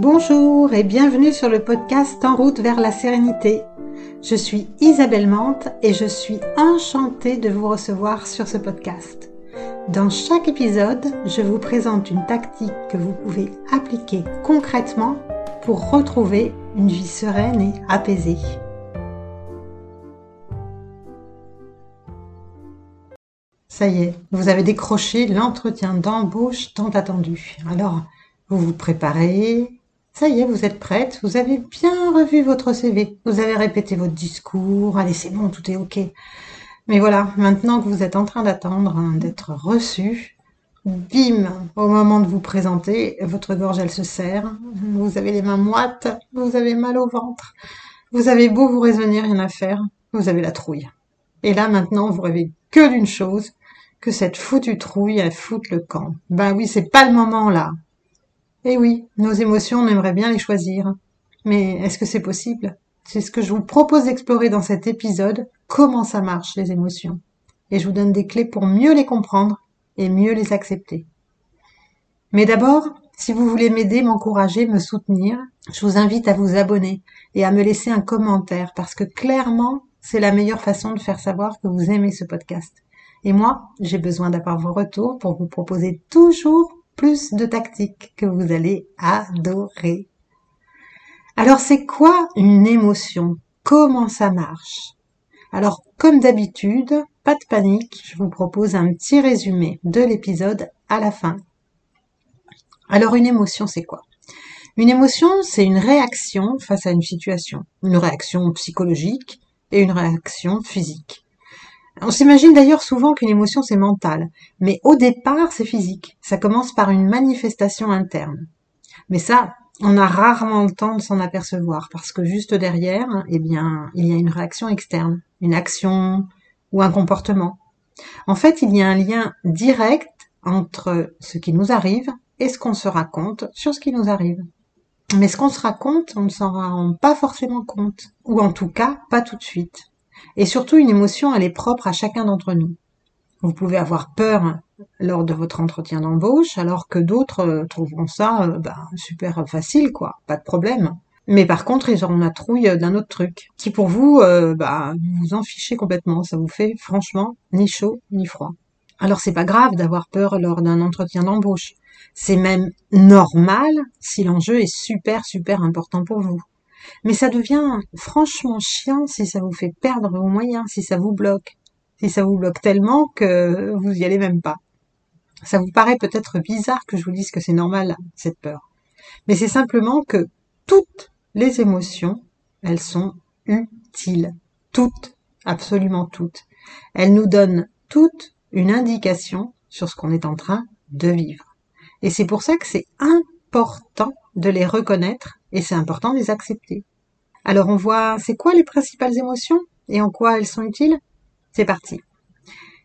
Bonjour et bienvenue sur le podcast En route vers la sérénité. Je suis Isabelle Mante et je suis enchantée de vous recevoir sur ce podcast. Dans chaque épisode, je vous présente une tactique que vous pouvez appliquer concrètement pour retrouver une vie sereine et apaisée. Ça y est, vous avez décroché l'entretien d'embauche tant attendu. Alors, vous vous préparez, ça y est, vous êtes prête, vous avez bien revu votre CV, vous avez répété votre discours, allez c'est bon, tout est ok. Mais voilà, maintenant que vous êtes en train d'attendre hein, d'être reçu, bim, au moment de vous présenter, votre gorge elle se serre, vous avez les mains moites, vous avez mal au ventre, vous avez beau vous raisonner, rien à faire, vous avez la trouille. Et là maintenant, vous rêvez que d'une chose, que cette foutue trouille, elle foute le camp. Ben oui, c'est pas le moment là. Eh oui, nos émotions, on aimerait bien les choisir. Mais est-ce que c'est possible? C'est ce que je vous propose d'explorer dans cet épisode, comment ça marche les émotions. Et je vous donne des clés pour mieux les comprendre et mieux les accepter. Mais d'abord, si vous voulez m'aider, m'encourager, me soutenir, je vous invite à vous abonner et à me laisser un commentaire parce que clairement, c'est la meilleure façon de faire savoir que vous aimez ce podcast. Et moi, j'ai besoin d'avoir vos retours pour vous proposer toujours plus de tactiques que vous allez adorer. Alors c'est quoi une émotion? Comment ça marche? Alors comme d'habitude, pas de panique, je vous propose un petit résumé de l'épisode à la fin. Alors une émotion c'est quoi? Une émotion c'est une réaction face à une situation, une réaction psychologique et une réaction physique. On s'imagine d'ailleurs souvent qu'une émotion c'est mental, mais au départ c'est physique. Ça commence par une manifestation interne. Mais ça, on a rarement le temps de s'en apercevoir parce que juste derrière, eh bien, il y a une réaction externe, une action ou un comportement. En fait, il y a un lien direct entre ce qui nous arrive et ce qu'on se raconte sur ce qui nous arrive. Mais ce qu'on se raconte, on ne s'en rend pas forcément compte, ou en tout cas pas tout de suite. Et surtout, une émotion, elle est propre à chacun d'entre nous. Vous pouvez avoir peur lors de votre entretien d'embauche, alors que d'autres euh, trouveront ça euh, ben, super facile, quoi, pas de problème. Mais par contre, ils auront la trouille d'un autre truc, qui pour vous, euh, bah, vous en fichez complètement. Ça vous fait franchement ni chaud ni froid. Alors c'est pas grave d'avoir peur lors d'un entretien d'embauche. C'est même normal si l'enjeu est super super important pour vous. Mais ça devient franchement chiant si ça vous fait perdre vos moyens, si ça vous bloque, si ça vous bloque tellement que vous y allez même pas. Ça vous paraît peut-être bizarre que je vous dise que c'est normal, cette peur. Mais c'est simplement que toutes les émotions, elles sont utiles. Toutes, absolument toutes. Elles nous donnent toutes une indication sur ce qu'on est en train de vivre. Et c'est pour ça que c'est important de les reconnaître et c'est important de les accepter. Alors on voit, c'est quoi les principales émotions et en quoi elles sont utiles? C'est parti.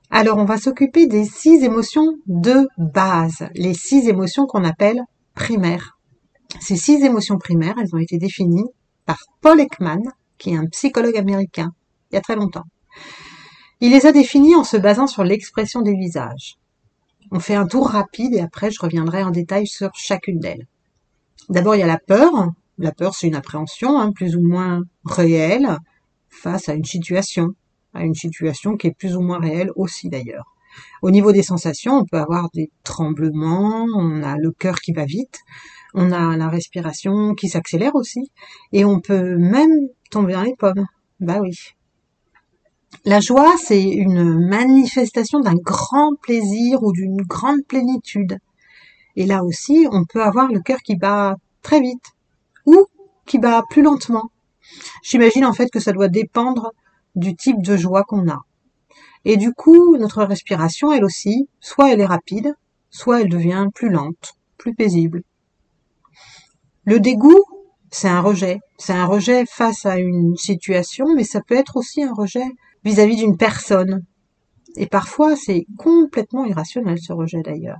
Alors on va s'occuper des six émotions de base, les six émotions qu'on appelle primaires. Ces six émotions primaires, elles ont été définies par Paul Ekman, qui est un psychologue américain, il y a très longtemps. Il les a définies en se basant sur l'expression des visages. On fait un tour rapide et après je reviendrai en détail sur chacune d'elles. D'abord, il y a la peur. La peur, c'est une appréhension hein, plus ou moins réelle face à une situation, à une situation qui est plus ou moins réelle aussi d'ailleurs. Au niveau des sensations, on peut avoir des tremblements, on a le cœur qui va vite, on a la respiration qui s'accélère aussi, et on peut même tomber dans les pommes. Bah oui. La joie, c'est une manifestation d'un grand plaisir ou d'une grande plénitude. Et là aussi, on peut avoir le cœur qui bat très vite ou qui bat plus lentement. J'imagine en fait que ça doit dépendre du type de joie qu'on a. Et du coup, notre respiration, elle aussi, soit elle est rapide, soit elle devient plus lente, plus paisible. Le dégoût, c'est un rejet. C'est un rejet face à une situation, mais ça peut être aussi un rejet vis-à-vis d'une personne. Et parfois, c'est complètement irrationnel ce rejet d'ailleurs.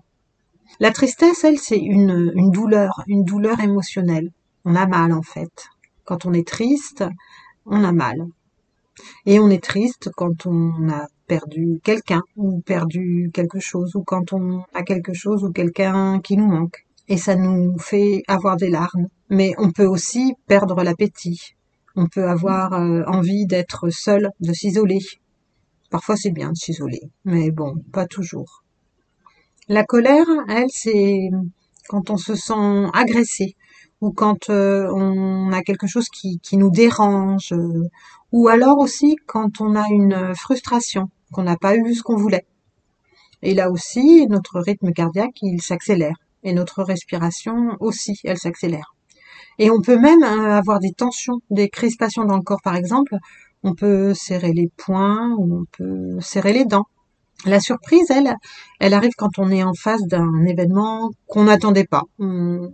La tristesse, elle, c'est une, douleur, une douleur émotionnelle. On a mal en fait. Quand on est triste, on a mal. Et on est triste quand on a perdu quelqu'un ou perdu quelque chose ou quand on a quelque chose ou quelqu'un qui nous manque. et ça nous fait avoir des larmes. Mais on peut aussi perdre l'appétit. On peut avoir euh, envie d'être seul, de s'isoler. Parfois c'est bien de s'isoler, mais bon, pas toujours. La colère, elle, c'est quand on se sent agressé ou quand euh, on a quelque chose qui, nous dérange, euh, ou alors aussi quand on a une frustration, qu'on n'a pas eu ce qu'on voulait. Et là aussi, notre rythme cardiaque, il s'accélère. Et notre respiration aussi, elle s'accélère. Et on peut même euh, avoir des tensions, des crispations dans le corps, par exemple. On peut serrer les poings ou on peut serrer les dents. La surprise, elle, elle arrive quand on est en face d'un événement qu'on n'attendait pas. On,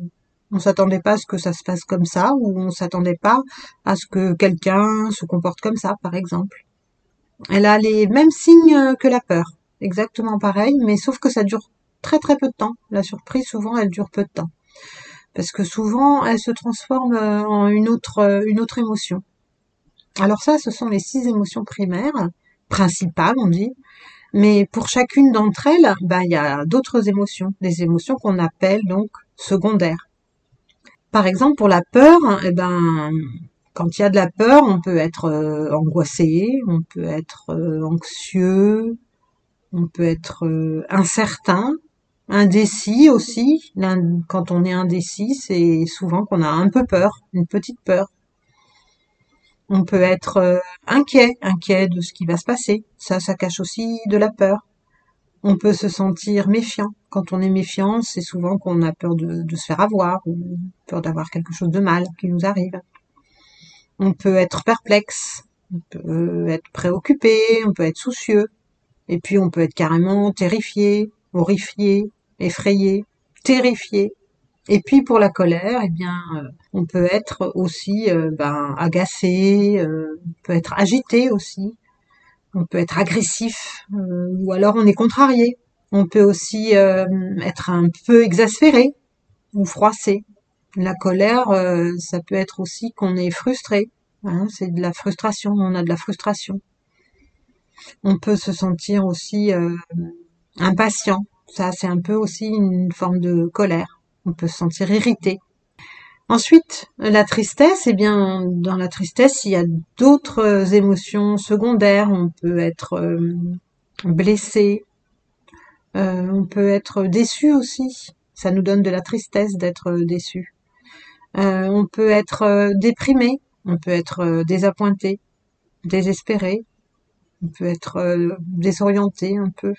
on s'attendait pas à ce que ça se passe comme ça, ou on s'attendait pas à ce que quelqu'un se comporte comme ça, par exemple. Elle a les mêmes signes que la peur, exactement pareil, mais sauf que ça dure très très peu de temps. La surprise, souvent, elle dure peu de temps. Parce que souvent, elle se transforme en une autre, une autre émotion. Alors ça, ce sont les six émotions primaires, principales, on dit, mais pour chacune d'entre elles, ben, il y a d'autres émotions, des émotions qu'on appelle donc secondaires. Par exemple, pour la peur, eh ben, quand il y a de la peur, on peut être euh, angoissé, on peut être euh, anxieux, on peut être euh, incertain, indécis aussi. Quand on est indécis, c'est souvent qu'on a un peu peur, une petite peur. On peut être euh, inquiet, inquiet de ce qui va se passer. Ça, ça cache aussi de la peur. On peut se sentir méfiant. Quand on est méfiant, c'est souvent qu'on a peur de, se faire avoir ou peur d'avoir quelque chose de mal qui nous arrive. On peut être perplexe, on peut être préoccupé, on peut être soucieux, et puis on peut être carrément terrifié, horrifié, effrayé, terrifié, et puis pour la colère, eh bien, euh, on peut être aussi euh, ben, agacé, euh, on peut être agité aussi, on peut être agressif, ou alors on est contrarié. On peut aussi être un peu exaspéré ou froissé. La colère, ça peut être aussi qu'on est frustré. Hein, c'est de la frustration, on a de la frustration. On peut se sentir aussi impatient. Ça, c'est un peu aussi une forme de colère on peut se sentir irrité. Ensuite, la tristesse, eh bien, dans la tristesse, il y a d'autres émotions secondaires. On peut être euh, blessé, euh, on peut être déçu aussi. Ça nous donne de la tristesse d'être déçu. Euh, on peut être déprimé, on peut être désappointé, désespéré, on peut être désorienté un peu.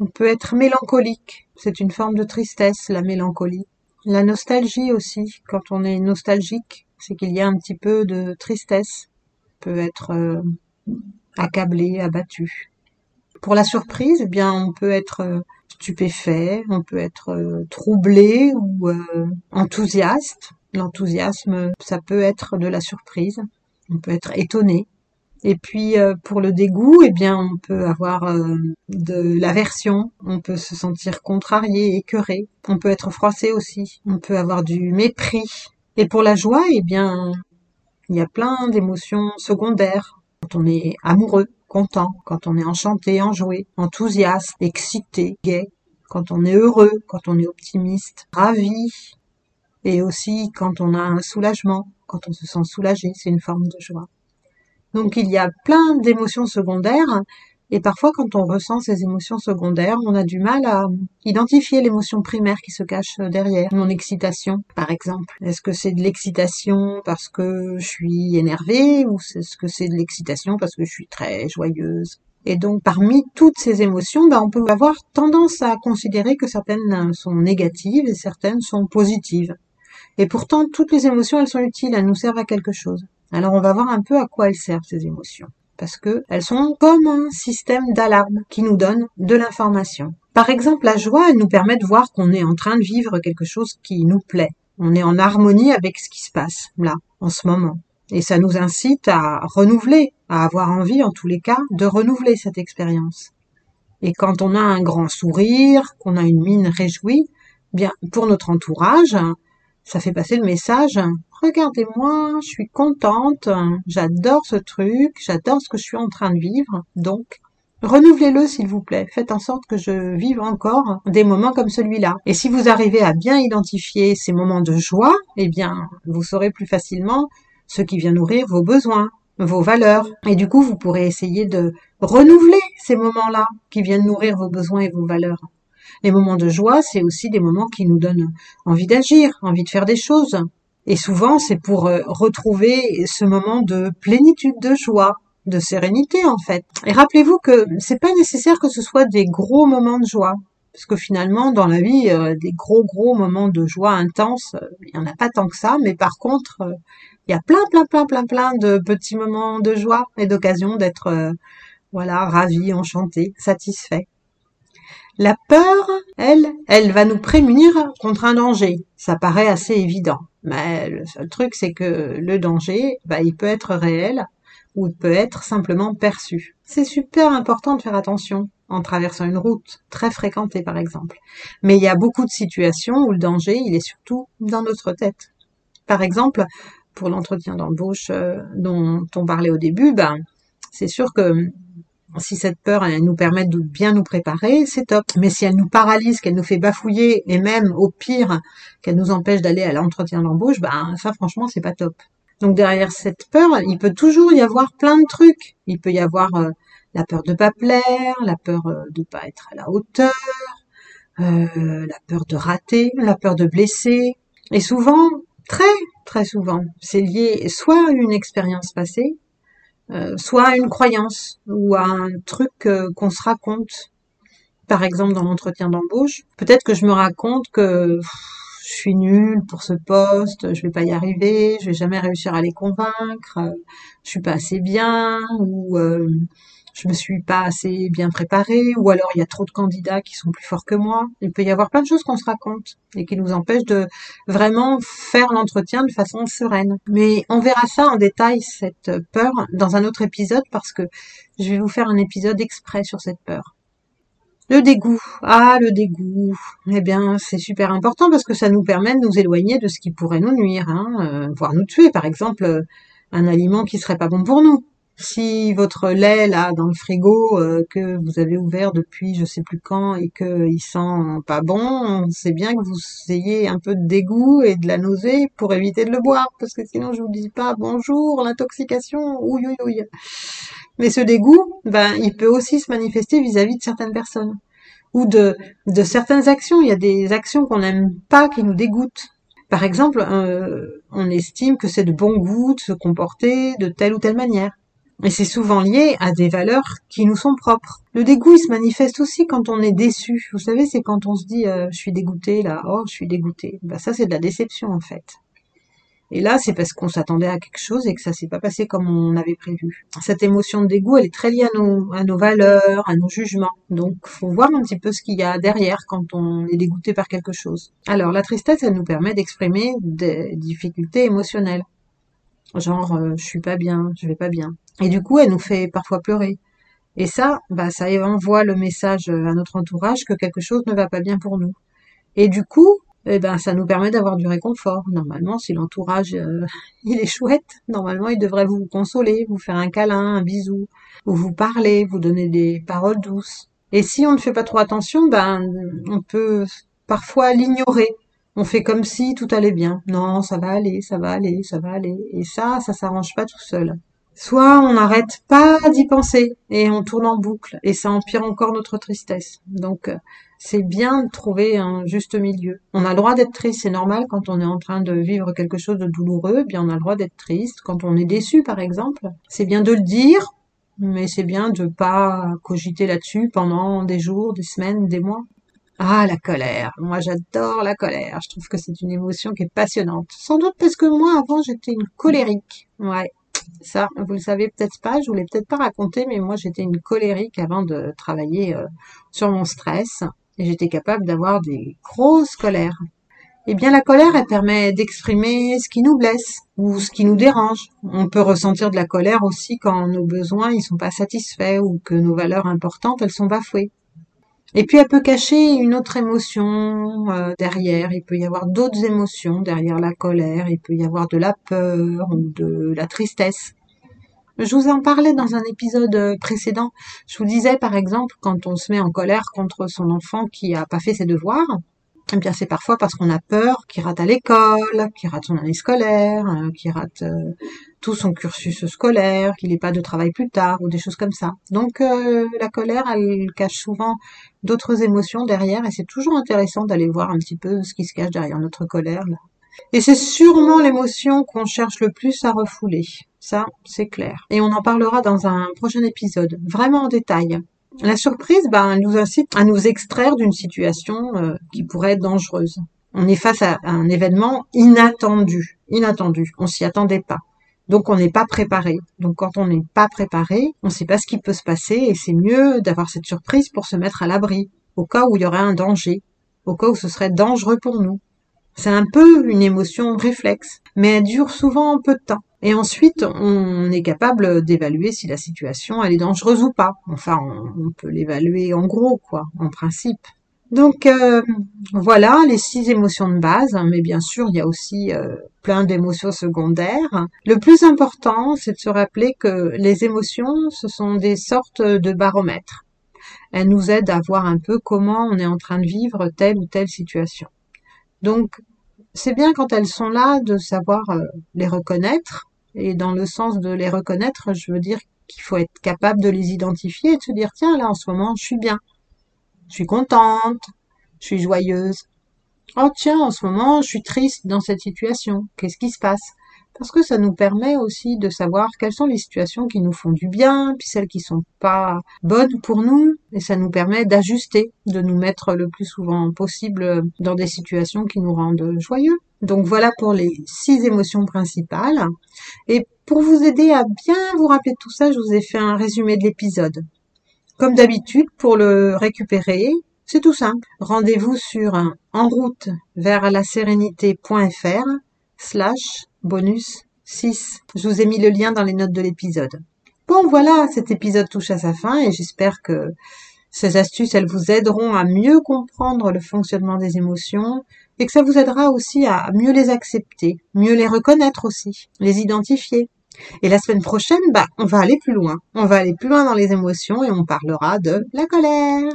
On peut être mélancolique. C'est une forme de tristesse, la mélancolie. La nostalgie aussi. Quand on est nostalgique, c'est qu'il y a un petit peu de tristesse. On peut être euh, accablé, abattu. Pour la surprise, eh bien, on peut être euh, stupéfait, on peut être euh, troublé ou enthousiaste. L'enthousiasme, ça peut être de la surprise. On peut être étonné. Et puis euh, pour le dégoût, eh bien on peut avoir euh, de l'aversion, on peut se sentir contrarié, écœuré, on peut être froissé aussi, on peut avoir du mépris. Et pour la joie, eh bien il y a plein d'émotions secondaires. Quand on est amoureux, content, quand on est enchanté, enjoué, enthousiaste, excité, gai, quand on est heureux, quand on est optimiste, ravi, et aussi quand on a un soulagement, quand on se sent soulagé, c'est une forme de joie. Donc il y a plein d'émotions secondaires et parfois quand on ressent ces émotions secondaires, on a du mal à identifier l'émotion primaire qui se cache derrière. Mon excitation, par exemple. Est-ce que c'est de l'excitation parce que je suis énervée ou est-ce que c'est de l'excitation parce que je suis très joyeuse? Et donc, parmi toutes ces émotions, ben, on peut avoir tendance à considérer que certaines sont négatives et certaines sont positives. Et pourtant, toutes les émotions, elles sont utiles, elles nous servent à quelque chose. Alors on va voir un peu à quoi elles servent ces émotions. Parce que elles sont comme un système d'alarme qui nous donne de l'information. Par exemple, la joie, elle nous permet de voir qu'on est en train de vivre quelque chose qui nous plaît. On est en harmonie avec ce qui se passe là, en ce moment. Et ça nous incite à renouveler, à avoir envie, en tous les cas, de renouveler cette expérience. Et quand on a un grand sourire, qu'on a une mine réjouie, bien, pour notre entourage, ça fait passer le message regardez-moi, je suis contente, j'adore ce truc, j'adore ce que je suis en train de vivre, donc Renouvelez-le s'il vous plaît. Faites en sorte que je vive encore des moments comme celui-là. Et si vous arrivez à bien identifier ces moments de joie, eh bien, vous saurez plus facilement ce qui vient nourrir vos besoins, vos valeurs. Et du coup, vous pourrez essayer de renouveler ces moments-là qui viennent nourrir vos besoins et vos valeurs. Les moments de joie, c'est aussi des moments qui nous donnent envie d'agir, envie de faire des choses. Et souvent, c'est pour euh, retrouver ce moment de plénitude, de joie, de sérénité en fait. Et rappelez-vous que c'est pas nécessaire que ce soit des gros moments de joie, parce que finalement dans la vie, euh, des gros gros moments de joie intense, euh, il y en a pas tant que ça, mais par contre, il y a plein plein plein plein plein de petits moments de joie et d'occasion d'être voilà ravi, enchanté, satisfait. La peur, elle, elle va nous prémunir contre un danger. Ça paraît assez évident. Mais le seul truc, c'est que le danger, bah, il peut être réel ou il peut être simplement perçu. C'est super important de faire attention en traversant une route très fréquentée, par exemple. Mais il y a beaucoup de situations où le danger, il est surtout dans notre tête. Par exemple, pour l'entretien d'embauche euh, dont on parlait au début, ben, c'est sûr que si cette peur elle nous permet de bien nous préparer, c'est top. Mais si elle nous paralyse, qu'elle nous fait bafouiller, et même au pire qu'elle nous empêche d'aller à l'entretien d'embauche, ben ça franchement c'est pas top. Donc derrière cette peur, il peut toujours y avoir plein de trucs. Il peut y avoir euh, la peur de pas plaire, la peur euh, de pas être à la hauteur, euh, la peur de rater, la peur de blesser. Et souvent, très très souvent, c'est lié soit à une expérience passée, soit à une croyance ou à un truc euh, qu'on se raconte. Par exemple, dans l'entretien d'embauche, peut-être que je me raconte que je suis nulle pour ce poste, je vais pas y arriver, je vais jamais réussir à les convaincre, euh, je suis pas assez bien, ou je me suis pas assez bien préparée, ou alors il y a trop de candidats qui sont plus forts que moi. Il peut y avoir plein de choses qu'on se raconte et qui nous empêchent de vraiment faire l'entretien de façon sereine. Mais on verra ça en détail, cette peur, dans un autre épisode, parce que je vais vous faire un épisode exprès sur cette peur. Le dégoût. Ah, le dégoût. Eh bien, c'est super important parce que ça nous permet de nous éloigner de ce qui pourrait nous nuire, hein, euh, voire nous tuer. Par exemple, un aliment qui serait pas bon pour nous. Si votre lait là dans le frigo euh, que vous avez ouvert depuis je sais plus quand et que il sent pas bon, c'est bien que vous ayez un peu de dégoût et de la nausée pour éviter de le boire parce que sinon je vous dis pas bonjour l'intoxication ouïe Mais ce dégoût, ben il peut aussi se manifester vis-à-vis de certaines personnes ou de de certaines actions. Il y a des actions qu'on n'aime pas qui nous dégoûtent. Par exemple, euh, on estime que c'est de bon goût de se comporter de telle ou telle manière. Et c'est souvent lié à des valeurs qui nous sont propres. Le dégoût, il se manifeste aussi quand on est déçu. Vous savez, c'est quand on se dit euh, je suis dégoûté là, oh je suis dégoûté. Bah ça c'est de la déception en fait. Et là, c'est parce qu'on s'attendait à quelque chose et que ça s'est pas passé comme on avait prévu. Cette émotion de dégoût, elle est très liée à nos, à nos valeurs, à nos jugements. Donc, faut voir un petit peu ce qu'il y a derrière quand on est dégoûté par quelque chose. Alors, la tristesse, elle nous permet d'exprimer des difficultés émotionnelles. Genre, euh, je suis pas bien, je vais pas bien. Et du coup, elle nous fait parfois pleurer. Et ça, bah, ça envoie le message à notre entourage que quelque chose ne va pas bien pour nous. Et du coup, eh ben, ça nous permet d'avoir du réconfort. Normalement, si l'entourage euh, il est chouette, normalement, il devrait vous consoler, vous faire un câlin, un bisou, ou vous parler, vous donner des paroles douces. Et si on ne fait pas trop attention, ben, on peut parfois l'ignorer on fait comme si tout allait bien. Non, ça va aller, ça va aller, ça va aller. Et ça, ça s'arrange pas tout seul. Soit on n'arrête pas d'y penser et on tourne en boucle et ça empire encore notre tristesse. Donc euh, c'est bien de trouver un juste milieu. On a le droit d'être triste, c'est normal quand on est en train de vivre quelque chose de douloureux, eh bien on a le droit d'être triste. Quand on est déçu par exemple, c'est bien de le dire, mais c'est bien de pas cogiter là-dessus pendant des jours, des semaines, des mois. Ah, la colère. Moi, j'adore la colère. Je trouve que c'est une émotion qui est passionnante. Sans doute parce que moi, avant, j'étais une colérique. Ouais. Ça, vous le savez peut-être pas, je vous l'ai peut-être pas raconté, mais moi, j'étais une colérique avant de travailler euh, sur mon stress. Et j'étais capable d'avoir des grosses colères. Eh bien, la colère, elle permet d'exprimer ce qui nous blesse ou ce qui nous dérange. On peut ressentir de la colère aussi quand nos besoins, ils sont pas satisfaits ou que nos valeurs importantes, elles sont bafouées. Et puis elle peut cacher une autre émotion euh, derrière. Il peut y avoir d'autres émotions derrière la colère. Il peut y avoir de la peur ou de la tristesse. Je vous en parlais dans un épisode précédent. Je vous disais par exemple quand on se met en colère contre son enfant qui a pas fait ses devoirs, c'est parfois parce qu'on a peur qu'il rate à l'école, qu'il rate son année scolaire, euh, qu'il rate euh, tout son cursus scolaire, qu'il n'ait pas de travail plus tard ou des choses comme ça. Donc euh, la colère, elle cache souvent d'autres émotions derrière et c'est toujours intéressant d'aller voir un petit peu ce qui se cache derrière notre colère. Et c'est sûrement l'émotion qu'on cherche le plus à refouler. Ça, c'est clair. Et on en parlera dans un prochain épisode, vraiment en détail. La surprise, ben, nous incite à nous extraire d'une situation euh, qui pourrait être dangereuse. On est face à un événement inattendu, inattendu. On s'y attendait pas. Donc on n'est pas préparé. Donc quand on n'est pas préparé, on ne sait pas ce qui peut se passer et c'est mieux d'avoir cette surprise pour se mettre à l'abri, au cas où il y aurait un danger, au cas où ce serait dangereux pour nous. C'est un peu une émotion réflexe, mais elle dure souvent un peu de temps. Et ensuite, on est capable d'évaluer si la situation elle est dangereuse ou pas. Enfin, on, peut l'évaluer en gros, quoi, en principe. Donc euh, voilà les six émotions de base, mais bien sûr il y a aussi euh, plein d'émotions secondaires. Le plus important, c'est de se rappeler que les émotions, ce sont des sortes de baromètres. Elles nous aident à voir un peu comment on est en train de vivre telle ou telle situation. Donc c'est bien quand elles sont là de savoir euh, les reconnaître et dans le sens de les reconnaître, je veux dire qu'il faut être capable de les identifier et de se dire, tiens, là, en ce moment, je suis bien. Je suis contente. Je suis joyeuse. Oh, tiens, en ce moment, je suis triste dans cette situation. Qu'est-ce qui se passe? Parce que ça nous permet aussi de savoir quelles sont les situations qui nous font du bien, puis celles qui sont pas bonnes pour nous, et ça nous permet d'ajuster, de nous mettre le plus souvent possible dans des situations qui nous rendent joyeux. Donc voilà pour les six émotions principales. Et pour vous aider à bien vous rappeler de tout ça, je vous ai fait un résumé de l'épisode. Comme d'habitude, pour le récupérer, c'est tout simple. Rendez-vous sur en route vers la sérénité.fr slash bonus 6. Je vous ai mis le lien dans les notes de l'épisode. Bon voilà, cet épisode touche à sa fin et j'espère que ces astuces, elles vous aideront à mieux comprendre le fonctionnement des émotions et que ça vous aidera aussi à mieux les accepter, mieux les reconnaître aussi, les identifier. Et la semaine prochaine, bah, on va aller plus loin. On va aller plus loin dans les émotions et on parlera de la colère.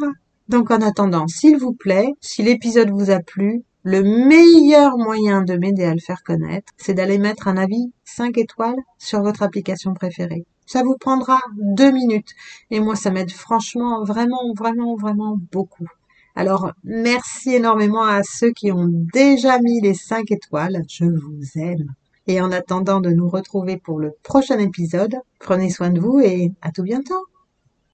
Donc en attendant, s'il vous plaît, si l'épisode vous a plu, le meilleur moyen de m'aider à le faire connaître, c'est d'aller mettre un avis 5 étoiles sur votre application préférée. Ça vous prendra deux minutes. Et moi, ça m'aide franchement, vraiment, vraiment, vraiment beaucoup. Alors, merci énormément à ceux qui ont déjà mis les 5 étoiles. Je vous aime. Et en attendant de nous retrouver pour le prochain épisode, prenez soin de vous et à tout bientôt.